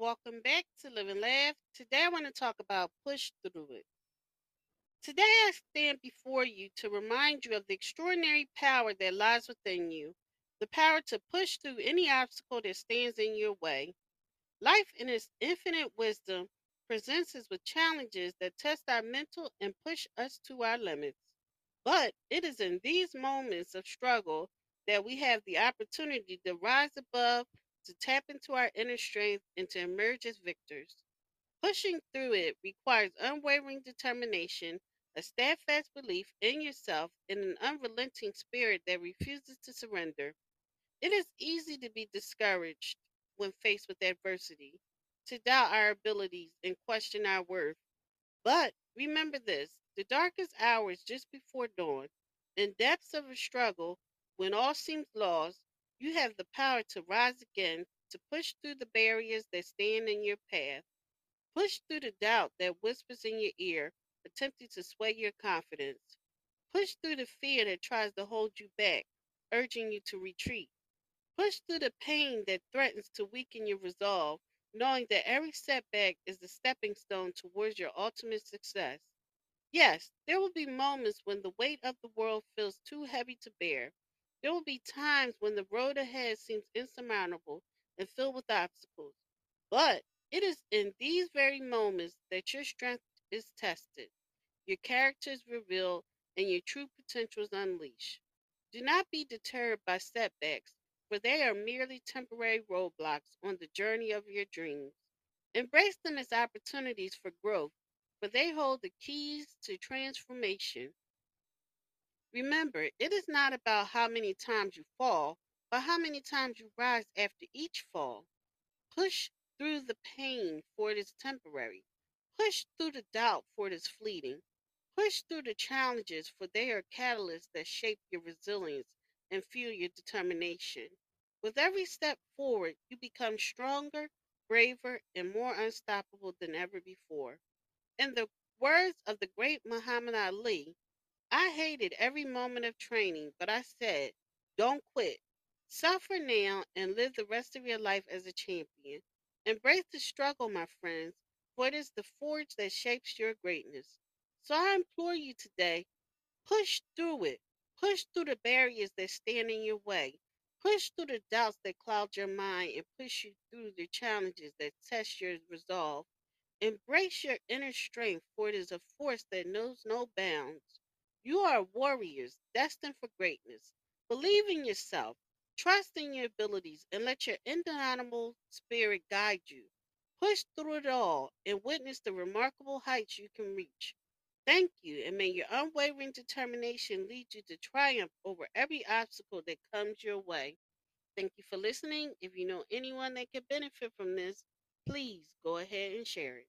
Welcome back to Live and Laugh. Today I want to talk about push through it. Today I stand before you to remind you of the extraordinary power that lies within you, the power to push through any obstacle that stands in your way. Life, in its infinite wisdom, presents us with challenges that test our mental and push us to our limits. But it is in these moments of struggle that we have the opportunity to rise above, to tap into our inner strength, and to emerge as victors. Pushing through it requires unwavering determination, a steadfast belief in yourself, and an unrelenting spirit that refuses to surrender. It is easy to be discouraged when faced with adversity, to doubt our abilities and question our worth. But remember this the darkest hours just before dawn, in depths of a struggle, when all seems lost, you have the power to rise again, to push through the barriers that stand in your path. Push through the doubt that whispers in your ear, attempting to sway your confidence. Push through the fear that tries to hold you back, urging you to retreat. Push through the pain that threatens to weaken your resolve, knowing that every setback is the stepping stone towards your ultimate success. Yes, there will be moments when the weight of the world feels too heavy to bear. There will be times when the road ahead seems insurmountable and filled with obstacles. But it is in these very moments that your strength is tested, your character is revealed, and your true potential is unleashed. Do not be deterred by setbacks, for they are merely temporary roadblocks on the journey of your dreams. Embrace them as opportunities for growth for they hold the keys to transformation. Remember, it is not about how many times you fall, but how many times you rise after each fall. Push through the pain, for it is temporary. Push through the doubt, for it is fleeting. Push through the challenges, for they are catalysts that shape your resilience and fuel your determination. With every step forward, you become stronger, braver, and more unstoppable than ever before. In the words of the great Muhammad Ali, I hated every moment of training, but I said, don't quit. Suffer now and live the rest of your life as a champion. Embrace the struggle, my friends, for it is the forge that shapes your greatness. So I implore you today push through it. Push through the barriers that stand in your way. Push through the doubts that cloud your mind and push you through the challenges that test your resolve. Embrace your inner strength, for it is a force that knows no bounds. You are warriors destined for greatness. Believe in yourself, trust in your abilities, and let your indomitable spirit guide you. Push through it all and witness the remarkable heights you can reach. Thank you, and may your unwavering determination lead you to triumph over every obstacle that comes your way. Thank you for listening. If you know anyone that could benefit from this, please go ahead and share it.